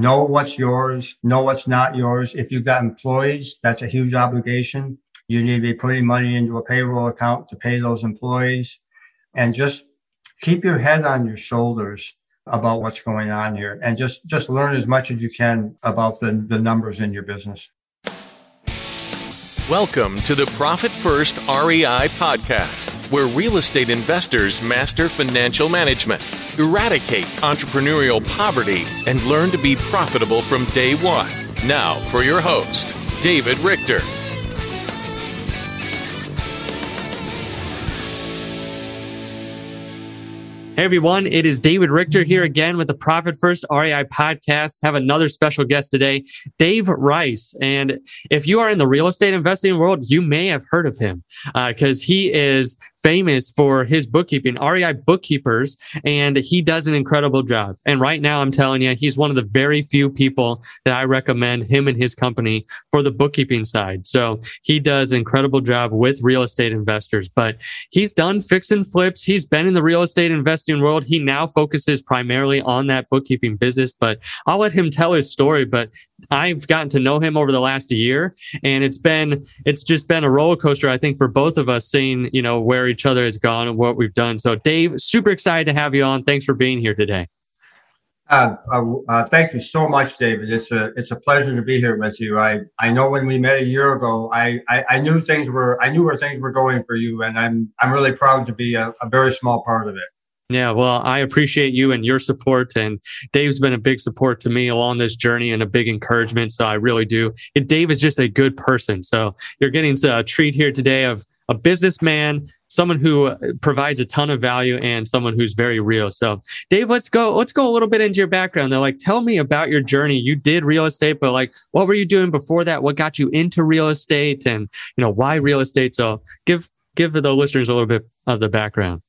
know what's yours, know what's not yours. If you've got employees, that's a huge obligation. You need to be putting money into a payroll account to pay those employees and just keep your head on your shoulders about what's going on here and just just learn as much as you can about the, the numbers in your business. Welcome to the Profit First REI podcast, where real estate investors master financial management, eradicate entrepreneurial poverty, and learn to be profitable from day one. Now, for your host, David Richter. Hey everyone, it is David Richter here again with the Profit First REI podcast. Have another special guest today, Dave Rice. And if you are in the real estate investing world, you may have heard of him because uh, he is famous for his bookkeeping, REI Bookkeepers, and he does an incredible job. And right now, I'm telling you, he's one of the very few people that I recommend him and his company for the bookkeeping side. So he does incredible job with real estate investors, but he's done fix and flips. He's been in the real estate investing world. He now focuses primarily on that bookkeeping business, but I'll let him tell his story. But I've gotten to know him over the last year, and it's been it's just been a roller coaster. I think for both of us, seeing you know where each other has gone and what we've done. So, Dave, super excited to have you on. Thanks for being here today. Uh, uh, uh, thank you so much, David. It's a it's a pleasure to be here with you. I I know when we met a year ago, I I, I knew things were I knew where things were going for you, and I'm I'm really proud to be a, a very small part of it. Yeah, well, I appreciate you and your support. And Dave's been a big support to me along this journey and a big encouragement. So I really do. And Dave is just a good person. So you're getting a treat here today of a businessman, someone who provides a ton of value, and someone who's very real. So, Dave, let's go. Let's go a little bit into your background. They're like, tell me about your journey. You did real estate, but like, what were you doing before that? What got you into real estate, and you know why real estate? So, give give the listeners a little bit of the background.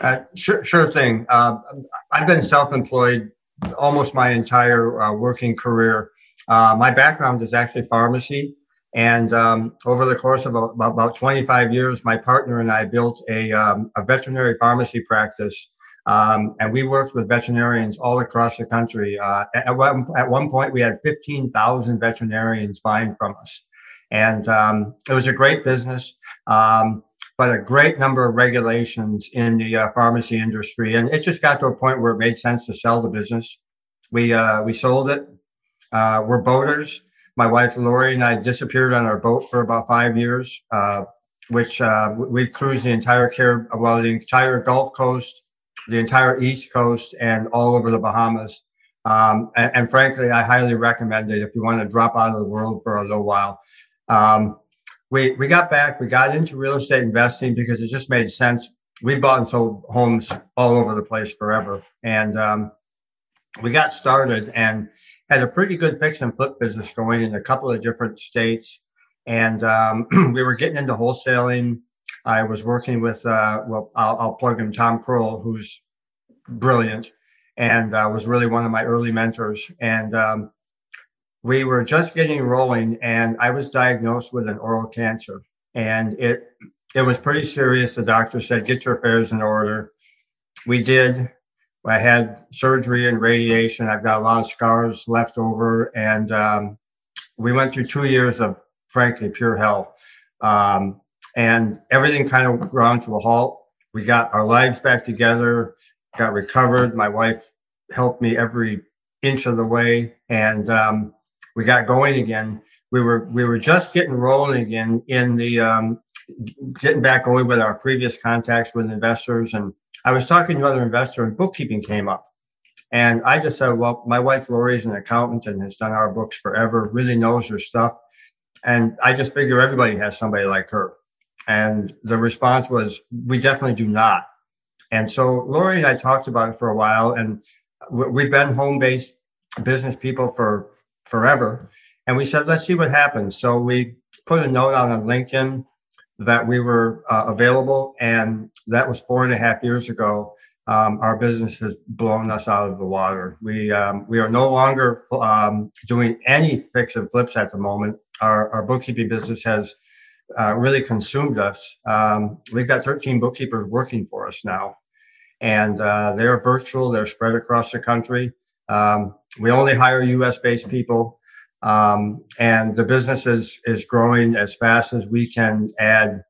Uh, sure, sure thing. Uh, I've been self-employed almost my entire uh, working career. Uh, my background is actually pharmacy, and um, over the course of about, about 25 years, my partner and I built a, um, a veterinary pharmacy practice. Um, and we worked with veterinarians all across the country. Uh, at, one, at one point, we had 15,000 veterinarians buying from us. And um, it was a great business. Um, but a great number of regulations in the uh, pharmacy industry. And it just got to a point where it made sense to sell the business. We, uh, we sold it. Uh, we're boaters. My wife Lori and I disappeared on our boat for about five years, uh, which uh, we've cruised the entire Carib- well, the entire Gulf Coast, the entire East Coast, and all over the Bahamas. Um, and, and, frankly, I highly recommend it if you want to drop out of the world for a little while. Um, we we got back. We got into real estate investing because it just made sense. We bought and sold homes all over the place forever, and um, we got started and had a pretty good fix and flip business going in a couple of different states. And um, we were getting into wholesaling. I was working with, uh, well, I'll, I'll, plug him, Tom Krol, who's brilliant and uh, was really one of my early mentors. And um, we were just getting rolling and I was diagnosed with an oral cancer and it it was pretty serious. The doctor said, get your affairs in order. We did. I had surgery and radiation. I've got a lot of scars left over. And um, we went through two years of, frankly, pure hell. Um, and everything kind of ground to a halt. We got our lives back together, got recovered. My wife helped me every inch of the way. And um, we got going again. We were we were just getting rolling again in the um, getting back going with our previous contacts with investors. And I was talking to another investor, and bookkeeping came up. And I just said, well, my wife Lori is an accountant and has done our books forever, really knows her stuff. And I just figure everybody has somebody like her. And the response was, we definitely do not. And so Lori and I talked about it for a while, and we've been home based business people for forever. And we said, let's see what happens. So we put a note out on LinkedIn that we were uh, available, and that was four and a half years ago. Um, our business has blown us out of the water. We um, we are no longer um, doing any fix and flips at the moment. Our our bookkeeping business has uh, really consumed us. Um, we've got 13 bookkeepers working for us now, and uh, they're virtual. They're spread across the country. Um, we only hire U.S. based people, um, and the business is is growing as fast as we can add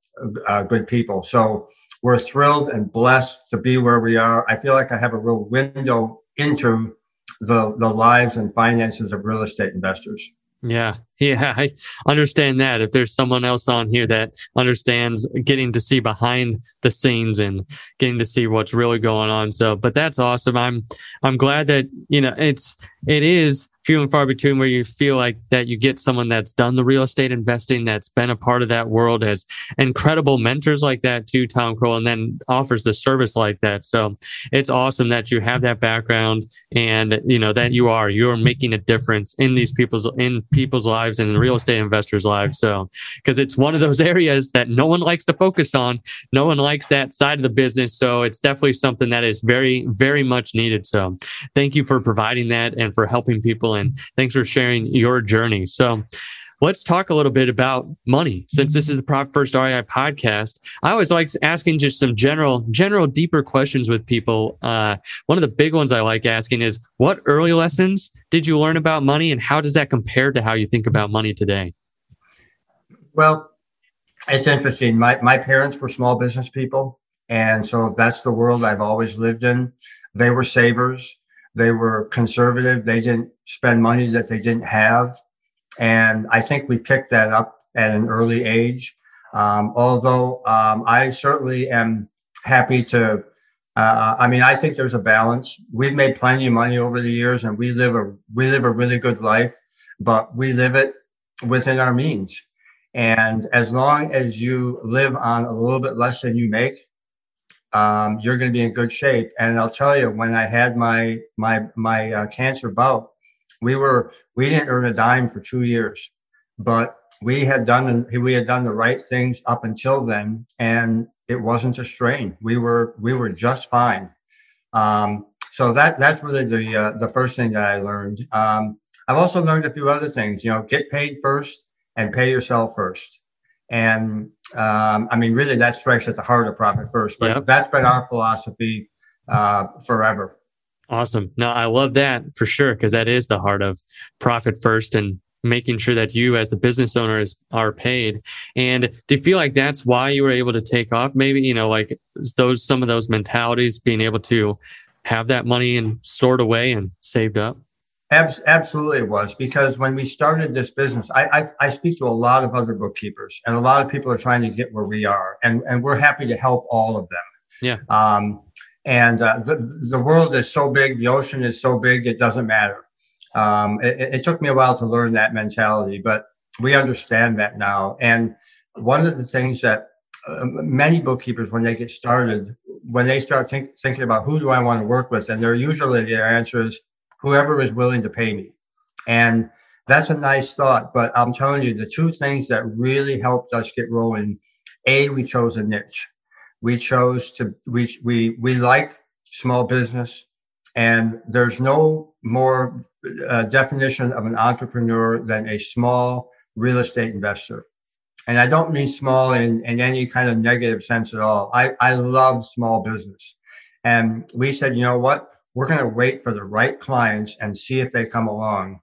uh, good people. So we're thrilled and blessed to be where we are. I feel like I have a real window into the the lives and finances of real estate investors. Yeah, yeah, I understand that. If there's someone else on here that understands getting to see behind the scenes and getting to see what's really going on, so but that's awesome. I'm I'm glad that you know it's it is few and far between where you feel like that you get someone that's done the real estate investing, that's been a part of that world, has incredible mentors like that too, Tom Krol, and then offers the service like that. So it's awesome that you have that background and you know that you are you're making a difference in these people's in people's lives and in real estate investors' lives. So because it's one of those areas that no one likes to focus on, no one likes that side of the business. So it's definitely something that is very very much needed. So thank you for providing that and for helping people and thanks for sharing your journey. So, let's talk a little bit about money since this is the Profit First REI podcast. I always like asking just some general, general, deeper questions with people. Uh, one of the big ones I like asking is what early lessons did you learn about money and how does that compare to how you think about money today? Well, it's interesting. My, my parents were small business people. And so that's the world I've always lived in. They were savers. They were conservative. They didn't spend money that they didn't have. And I think we picked that up at an early age. Um, although um, I certainly am happy to, uh, I mean, I think there's a balance. We've made plenty of money over the years and we live a, we live a really good life, but we live it within our means. And as long as you live on a little bit less than you make, um, you're going to be in good shape. And I'll tell you, when I had my my my uh, cancer bout, we were we didn't earn a dime for two years, but we had done we had done the right things up until then, and it wasn't a strain. We were we were just fine. Um, so that that's really the uh, the first thing that I learned. Um, I've also learned a few other things. You know, get paid first and pay yourself first. And um, I mean, really, that strikes at the heart of Profit First. But yep. that's been our philosophy uh, forever. Awesome. No, I love that for sure because that is the heart of Profit First and making sure that you, as the business owners, are paid. And do you feel like that's why you were able to take off? Maybe you know, like those some of those mentalities, being able to have that money and stored away and saved up. Abs- absolutely, it was because when we started this business, I, I, I speak to a lot of other bookkeepers, and a lot of people are trying to get where we are, and and we're happy to help all of them. Yeah. Um, and uh, the the world is so big, the ocean is so big, it doesn't matter. Um, it, it took me a while to learn that mentality, but we understand that now. And one of the things that uh, many bookkeepers, when they get started, when they start think, thinking about who do I want to work with, and they're usually their answer is whoever is willing to pay me. And that's a nice thought. But I'm telling you, the two things that really helped us get rolling A, we chose a niche. We chose to, we, we, we like small business. And there's no more uh, definition of an entrepreneur than a small real estate investor. And I don't mean small in, in any kind of negative sense at all. I, I love small business. And we said, you know what? we're going to wait for the right clients and see if they come along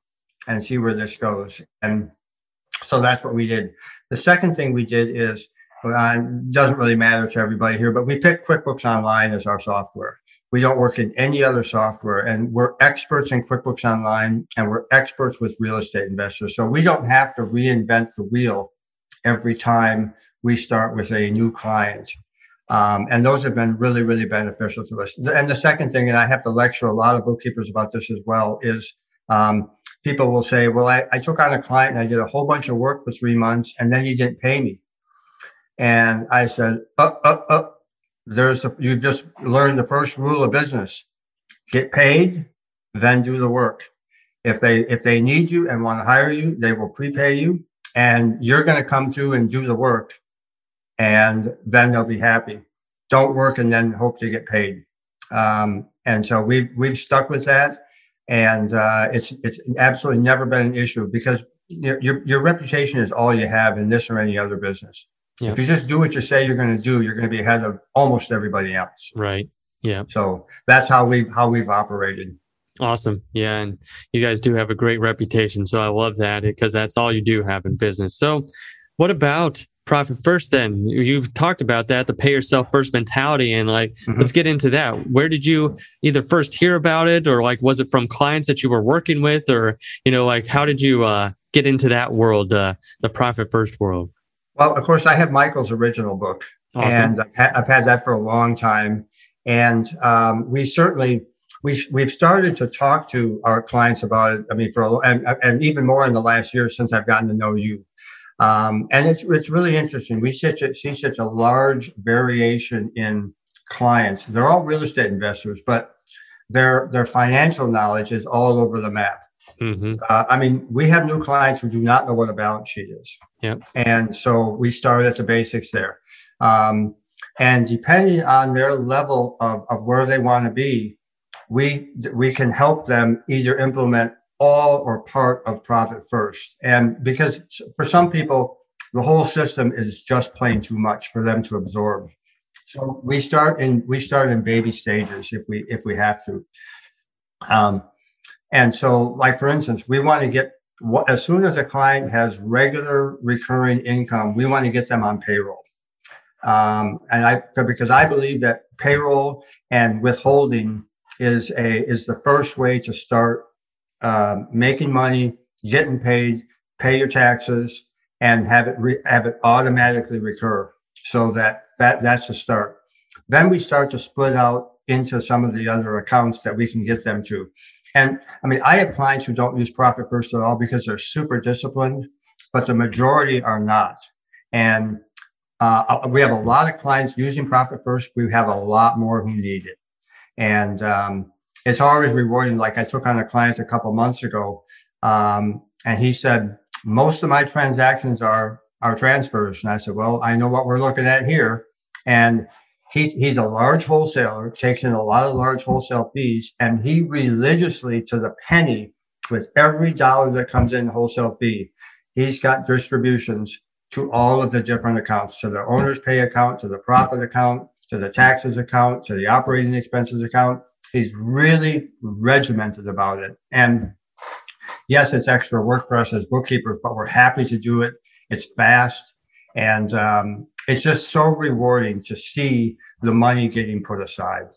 and see where this goes. And so that's what we did. The second thing we did is, uh, doesn't really matter to everybody here, but we pick QuickBooks Online as our software. We don't work in any other software, and we're experts in QuickBooks Online, and we're experts with real estate investors. So we don't have to reinvent the wheel every time we start with a new client. Um, and those have been really, really beneficial to us. And the second thing, and I have to lecture a lot of bookkeepers about this as well, is um, people will say, well, I, I, took on a client and I did a whole bunch of work for three months and then you didn't pay me. And I said, up, up, up. There's a, you just learned the first rule of business. Get paid, then do the work. If they if they need you and want to hire you, they will prepay you, and you're going to come through and do the work and then they'll be happy. Don't work and then hope to get paid. Um, and so we've we've stuck with that, and uh, it's it's absolutely never been an issue because your, your your reputation is all you have in this or any other business. Yeah. If you just do what you say you're going to do, you're going to be ahead of almost everybody else. Right. Yeah. So that's how we've how we've operated. Awesome. Yeah. And you guys do have a great reputation. So I love that because that's all you do have in business. So, what about profit first then? You've talked about that, the pay yourself first mentality. And like, mm-hmm. let's get into that. Where did you either first hear about it or like, was it from clients that you were working with or, you know, like, how did you uh, get into that world, uh, the profit first world? Well, of course, I have Michael's original book, awesome. and I've had that for a long time. And um, we certainly we we've started to talk to our clients about it. I mean, for a, and and even more in the last year since I've gotten to know you. Um, and it's it's really interesting. We see such, see such a large variation in clients. They're all real estate investors, but their their financial knowledge is all over the map. Mm-hmm. Uh, I mean, we have new clients who do not know what a balance sheet is. Yep. And so we start at the basics there. Um, and depending on their level of, of where they want to be, we we can help them either implement all or part of profit first. And because for some people, the whole system is just plain too much for them to absorb. So we start in we start in baby stages if we if we have to. Um, and so, like for instance, we want to get as soon as a client has regular recurring income, we want to get them on payroll. Um, and I because I believe that payroll and withholding is a is the first way to start uh, making money, getting paid, pay your taxes, and have it re- have it automatically recur. So that that that's the start. Then we start to split out into some of the other accounts that we can get them to. And I mean, I have clients who don't use Profit First at all because they're super disciplined, but the majority are not. And uh, we have a lot of clients using Profit First. We have a lot more who need it. And um, it's always rewarding. Like I took on a client a couple months ago, um, and he said, most of my transactions are are transfers. And I said, well, I know what we're looking at here. And he's he's a large wholesaler, takes in a lot of large wholesale fees, and he religiously to the penny with every dollar that comes in wholesale fee, he's got distributions to all of the different accounts, to the owner's pay account, to the profit account, to the taxes account, to the operating expenses account. He's really regimented about it. And yes, it's extra work for us as bookkeepers, but we're happy to do it. It's fast. And um, it's just so rewarding to see the money getting put aside.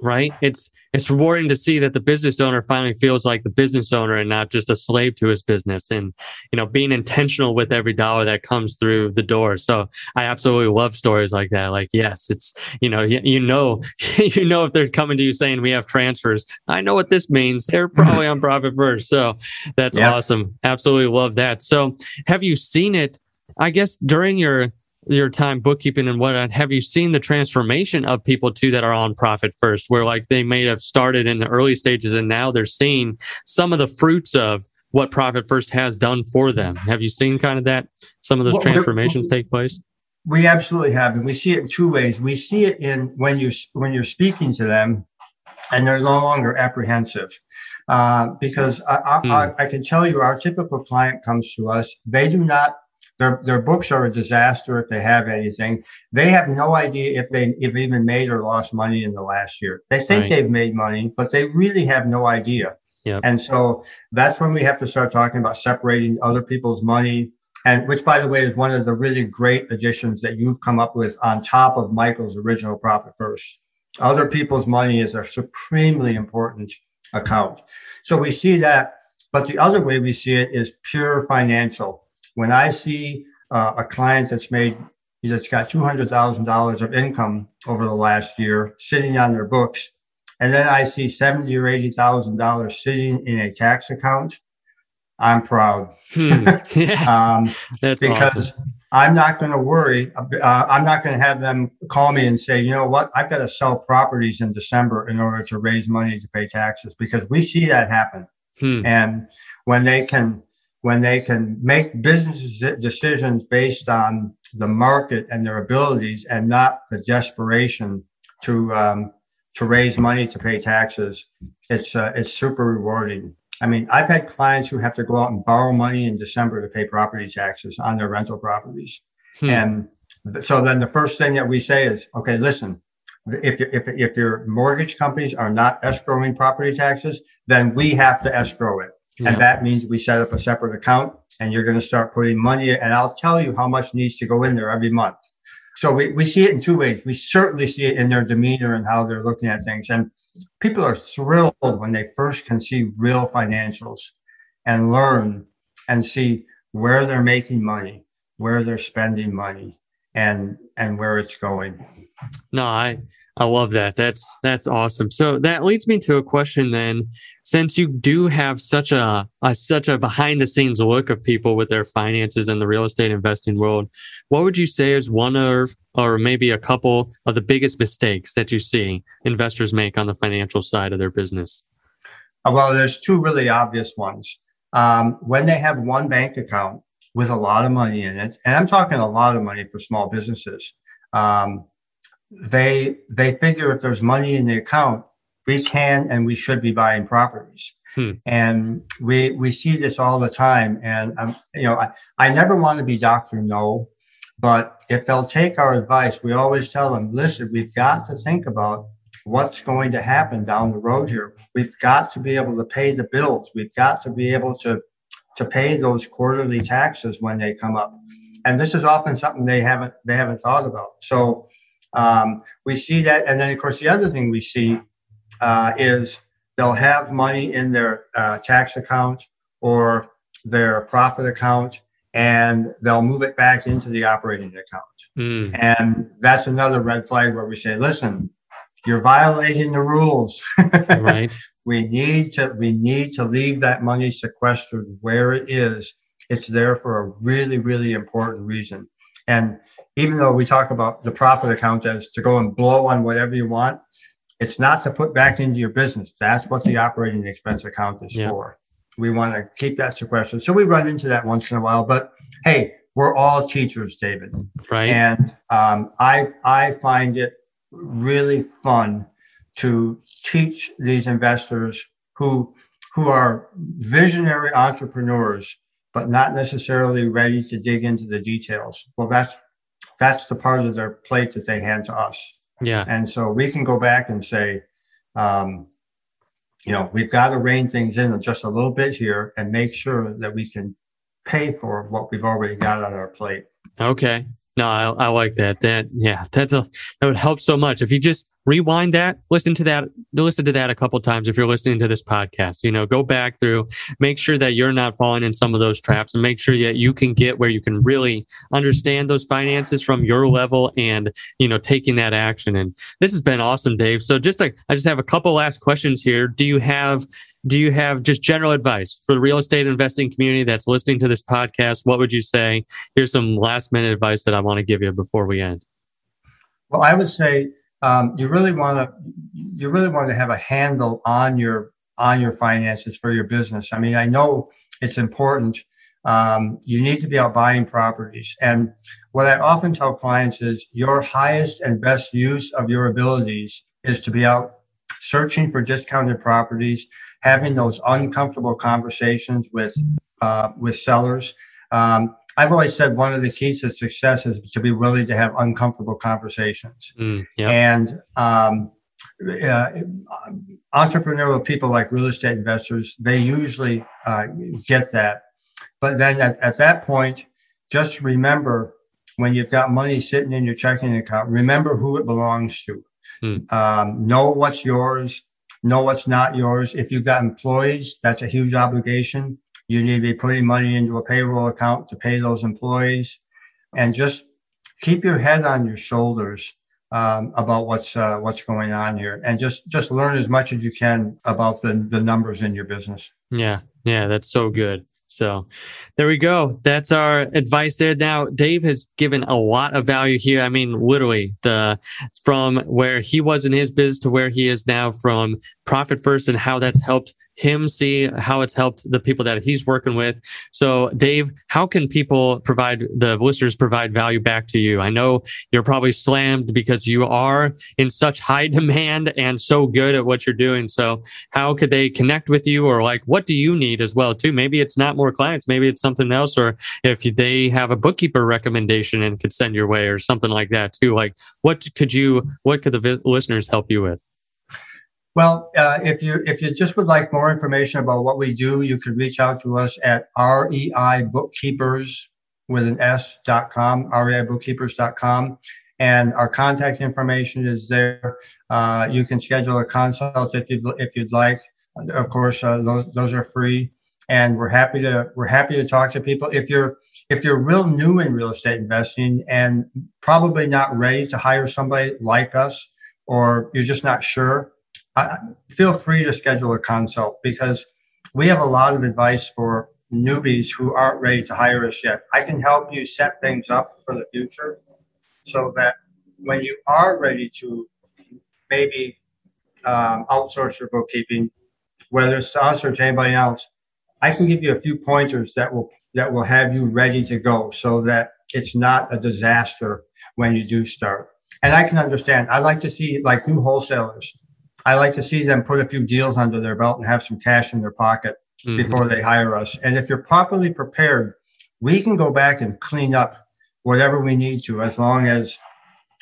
Right? It's it's rewarding to see that the business owner finally feels like the business owner and not just a slave to his business and you know being intentional with every dollar that comes through the door. So i absolutely love stories like that. Like yes it's you know you, you know you know if they're coming to you saying we have transfers. I know what this means. They're probably on profit first. So that's yeah. awesome. Absolutely love that. So have you seen it i guess during your your time bookkeeping and whatnot, have you seen the transformation of people too that are on profit first, where like they may have started in the early stages and now they're seeing some of the fruits of what profit first has done for them? Have you seen kind of that some of those transformations take place? We absolutely have, and we see it in two ways. We see it in when you when you're speaking to them, and they're no longer apprehensive. Uh, because I, I, hmm. I, I, can tell you, our typical client comes to us. They do not their, their books are a disaster if they have anything. They have no idea if they if even made or lost money in the last year. They think right. they've made money, but they really have no idea. Yep. And so that's when we have to start talking about separating other people's money, and which, by the way, is one of the really great additions that you've come up with on top of Michael's original Profit First. Other people's money is a supremely important account. So we see that. But the other way we see it is pure financial when I see uh, a client that's made that's got two hundred thousand dollars of income over the last year sitting on their books, and then I see seventy or eighty thousand dollars sitting in a tax account, I'm proud. Hmm. Yes, um, that's because awesome. I'm not going to worry. Uh, I'm not going to have them call me and say, you know what, I've got to sell properties in December in order to raise money to pay taxes because we see that happen. Hmm. And when they can when they can make business decisions based on the market and their abilities and not the desperation to um, to raise money to pay taxes, it's uh, it's super rewarding. I mean, I've had clients who have to go out and borrow money in December to pay property taxes on their rental properties, hmm. and so then the first thing that we say is, okay, listen, if, if, if your mortgage companies are not escrowing property taxes, then we have to escrow it. Yeah. And that means we set up a separate account and you're going to start putting money and I'll tell you how much needs to go in there every month. So we, we see it in two ways. We certainly see it in their demeanor and how they're looking at things. And people are thrilled when they first can see real financials and learn and see where they're making money, where they're spending money, and and where it's going. No, I I love that. That's that's awesome. So that leads me to a question then. Since you do have such a, a such a behind the scenes look of people with their finances in the real estate investing world, what would you say is one of or maybe a couple of the biggest mistakes that you see investors make on the financial side of their business? Uh, well, there's two really obvious ones. Um, when they have one bank account with a lot of money in it, and I'm talking a lot of money for small businesses. Um, they they figure if there's money in the account, we can and we should be buying properties. Hmm. And we we see this all the time. And um, you know, I, I never want to be Doctor No, but if they'll take our advice, we always tell them, listen, we've got to think about what's going to happen down the road here. We've got to be able to pay the bills. We've got to be able to to pay those quarterly taxes when they come up. And this is often something they haven't they haven't thought about. So um, we see that, and then of course the other thing we see uh, is they'll have money in their uh, tax account or their profit account, and they'll move it back into the operating account. Mm. And that's another red flag where we say, listen, you're violating the rules. right. We need to we need to leave that money sequestered where it is. It's there for a really really important reason. And even though we talk about the profit account as to go and blow on whatever you want, it's not to put back into your business. That's what the operating expense account is yeah. for. We want to keep that sequestered. So we run into that once in a while. But hey, we're all teachers, David. Right. And um, I I find it really fun to teach these investors who who are visionary entrepreneurs but not necessarily ready to dig into the details. Well, that's that's the part of their plate that they hand to us. Yeah. And so we can go back and say, um, you know, we've got to rein things in just a little bit here and make sure that we can pay for what we've already got on our plate. Okay. No, I, I like that. That yeah, that's a that would help so much. If you just rewind that, listen to that, listen to that a couple times if you're listening to this podcast. You know, go back through, make sure that you're not falling in some of those traps and make sure that you can get where you can really understand those finances from your level and, you know, taking that action. And this has been awesome, Dave. So just like I just have a couple last questions here. Do you have do you have just general advice for the real estate investing community that's listening to this podcast? What would you say? Here's some last minute advice that I want to give you before we end. Well, I would say um, you really want to you really want to have a handle on your on your finances for your business. I mean, I know it's important. Um, you need to be out buying properties, and what I often tell clients is your highest and best use of your abilities is to be out searching for discounted properties, having those uncomfortable conversations with uh, with sellers. Um, I've always said one of the keys to success is to be willing to have uncomfortable conversations. Mm, yeah. And um, uh, entrepreneurial people like real estate investors, they usually uh, get that. But then at, at that point, just remember when you've got money sitting in your checking account, remember who it belongs to. Mm. Um, know what's yours, know what's not yours. If you've got employees, that's a huge obligation. You need to be putting money into a payroll account to pay those employees, and just keep your head on your shoulders um, about what's uh, what's going on here, and just just learn as much as you can about the the numbers in your business. Yeah, yeah, that's so good. So there we go. That's our advice there. Now, Dave has given a lot of value here. I mean, literally the from where he was in his biz to where he is now from profit first and how that's helped him see how it's helped the people that he's working with. So, Dave, how can people provide the listeners provide value back to you? I know you're probably slammed because you are in such high demand and so good at what you're doing. So, how could they connect with you, or like, what do you need as well too? Maybe it's not more clients, maybe it's something else, or if they have a bookkeeper recommendation and could send your way, or something like that too. Like, what could you, what could the listeners help you with? Well, uh, if you if you just would like more information about what we do, you can reach out to us at REI Bookkeepers with an S dot com, reibookkeepers.com. And our contact information is there. Uh, you can schedule a consult if you'd if you'd like. Of course, uh, those those are free, and we're happy to we're happy to talk to people. If you're if you're real new in real estate investing and probably not ready to hire somebody like us, or you're just not sure, feel free to schedule a consult because we have a lot of advice for newbies who aren't ready to hire us yet. I can help you set things up for the future so that when you are ready to maybe um, outsource your bookkeeping, whether it's to us or to anybody else, I can give you a few pointers that will that will have you ready to go so that it's not a disaster when you do start. And I can understand. I like to see like new wholesalers I like to see them put a few deals under their belt and have some cash in their pocket mm-hmm. before they hire us. And if you're properly prepared, we can go back and clean up whatever we need to, as long as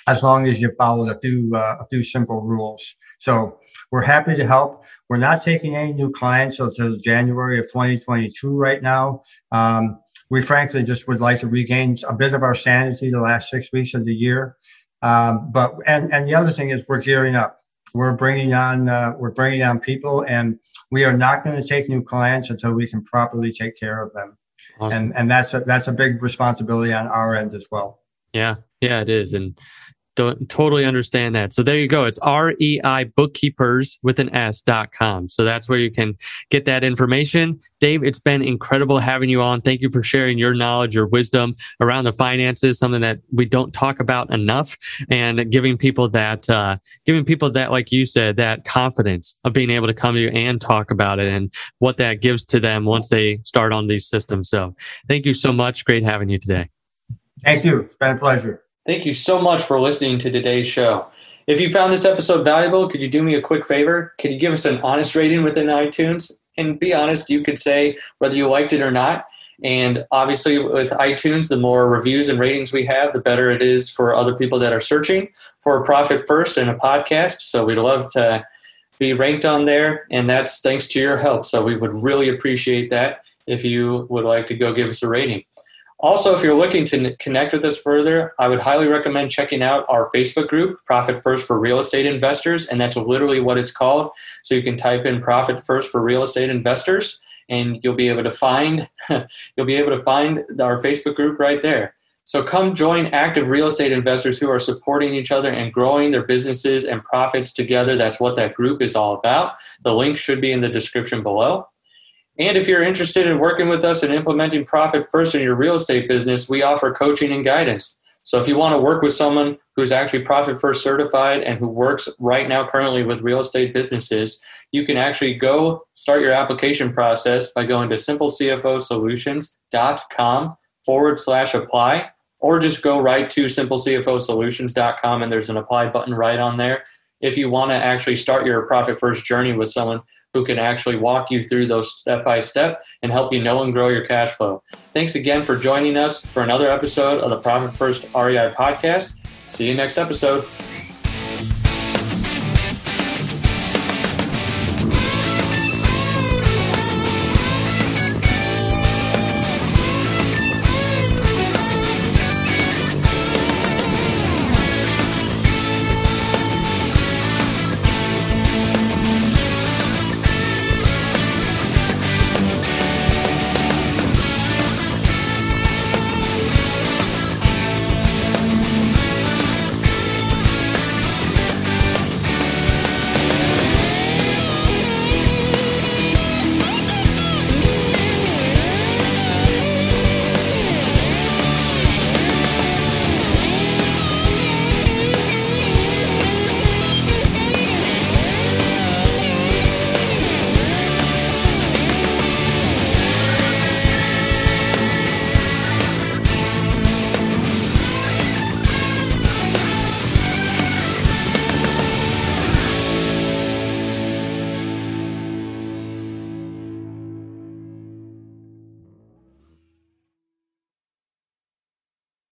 as long as you followed a few uh, a few simple rules. So we're happy to help. We're not taking any new clients until January of 2022 right now. Um, we frankly just would like to regain a bit of our sanity the last six weeks of the year. Um, but and and the other thing is we're gearing up we're bringing on uh, we're bringing on people, and we are not going to take new clients until we can properly take care of them. Awesome. And and that's a that's a big responsibility on our end as well. Yeah, yeah, it is, and don't totally understand that. So there you go. It's REI bookkeepers with an S dot com. So that's where you can get that information. Dave, it's been incredible having you on. Thank you for sharing your knowledge, your wisdom around the finances, something that we don't talk about enough and giving people that, uh, giving people that, like you said, that confidence of being able to come to you and talk about it and what that gives to them once they start on these systems. So thank you so much. Great having you today. Thank you. It's been a pleasure. Thank you so much for listening to today's show. If you found this episode valuable, could you do me a quick favor? Could you give us an honest rating within iTunes? And be honest, you could say whether you liked it or not. And obviously, with iTunes, the more reviews and ratings we have, the better it is for other people that are searching for a profit first and a podcast. So we'd love to be ranked on there. And that's thanks to your help. So we would really appreciate that if you would like to go give us a rating. Also, if you're looking to connect with us further, I would highly recommend checking out our Facebook group, Profit First for Real Estate Investors, and that's literally what it's called. So you can type in Profit First for Real Estate Investors, and you'll be able to find you'll be able to find our Facebook group right there. So come join active real estate investors who are supporting each other and growing their businesses and profits together. That's what that group is all about. The link should be in the description below. And if you're interested in working with us and implementing profit first in your real estate business, we offer coaching and guidance. So if you want to work with someone who's actually profit first certified and who works right now currently with real estate businesses, you can actually go start your application process by going to simplecfosolutions.com forward slash apply, or just go right to simplecfosolutions.com and there's an apply button right on there. If you want to actually start your profit first journey with someone who can actually walk you through those step by step and help you know and grow your cash flow. Thanks again for joining us for another episode of the Profit First REI podcast. See you next episode.